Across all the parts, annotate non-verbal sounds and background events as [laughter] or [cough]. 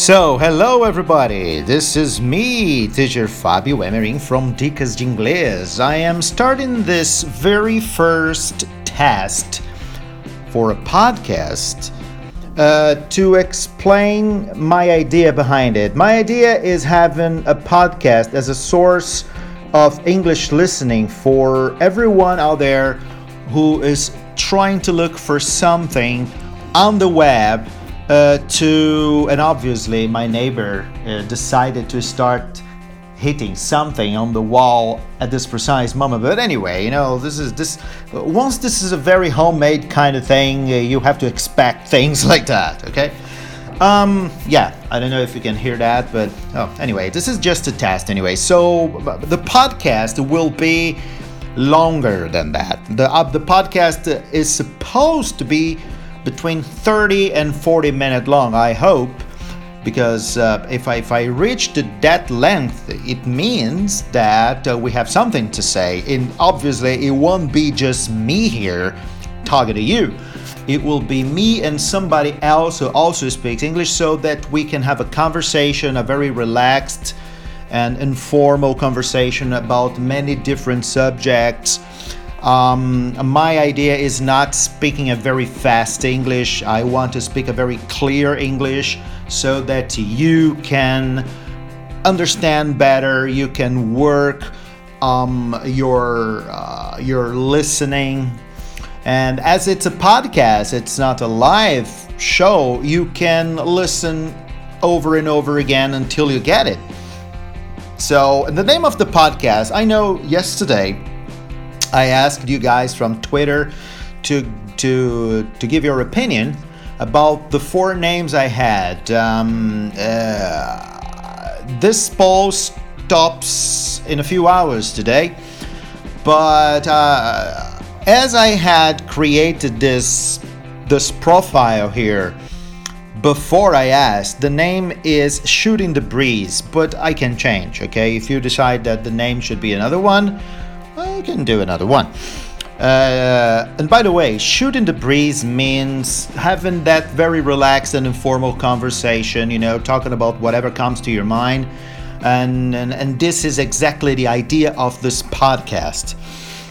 So, hello everybody. This is me, teacher Fábio Emering from Dicas de Inglês. I am starting this very first test for a podcast uh, to explain my idea behind it. My idea is having a podcast as a source of English listening for everyone out there who is trying to look for something on the web uh, to, and obviously, my neighbor uh, decided to start hitting something on the wall at this precise moment. But anyway, you know, this is this. Once this is a very homemade kind of thing, uh, you have to expect things [laughs] like that. Okay. Um, yeah, I don't know if you can hear that, but oh, anyway, this is just a test anyway. So the podcast will be longer than that. The uh, the podcast is supposed to be between 30 and 40 minutes long i hope because uh, if, I, if I reach that length it means that uh, we have something to say. And obviously it won't be just me here talking to you. It will be me and somebody else who also speaks english so that we can have a conversation a very relaxed and informal conversation about many different subjects um, my idea is not speaking a very fast English. I want to speak a very clear English so that you can understand better. You can work um, your uh, your listening. And as it's a podcast, it's not a live show. You can listen over and over again until you get it. So, the name of the podcast, I know yesterday I asked you guys from Twitter to to to give your opinion about the four names I had. Um, uh, this poll stops in a few hours today, but uh, as I had created this this profile here before I asked, the name is Shooting the Breeze, but I can change. Okay, if you decide that the name should be another one I can do another one. Uh, and by the way, shooting the breeze means having that very relaxed and informal conversation, you know, talking about whatever comes to your mind. And, and, and this is exactly the idea of this podcast.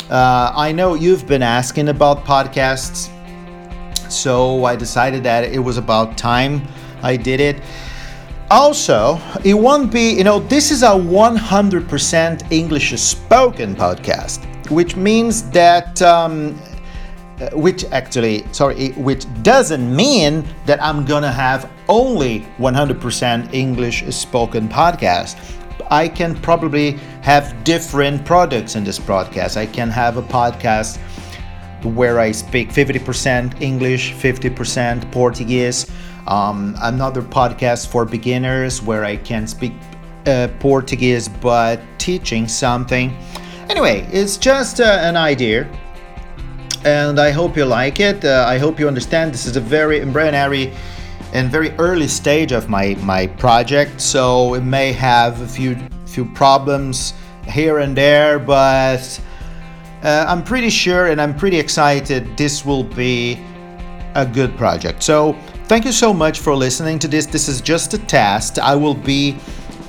Uh, I know you've been asking about podcasts, so I decided that it was about time I did it. Also, it won't be, you know, this is a 100% English spoken podcast, which means that, um, uh, which actually, sorry, which doesn't mean that I'm gonna have only 100% English spoken podcast. I can probably have different products in this podcast. I can have a podcast where I speak 50% English, 50% Portuguese um, another podcast for beginners where I can speak uh, Portuguese but teaching something. Anyway, it's just uh, an idea, and I hope you like it. Uh, I hope you understand this is a very embryonary and very early stage of my my project, so it may have a few few problems here and there, but uh, I'm pretty sure and I'm pretty excited this will be a good project. So Thank you so much for listening to this. This is just a test. I will be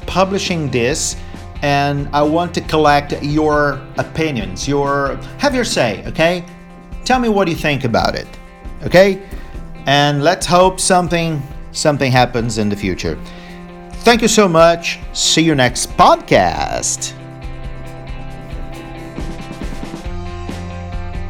publishing this and I want to collect your opinions, your have your say, okay? Tell me what you think about it. Okay? And let's hope something something happens in the future. Thank you so much. See you next podcast.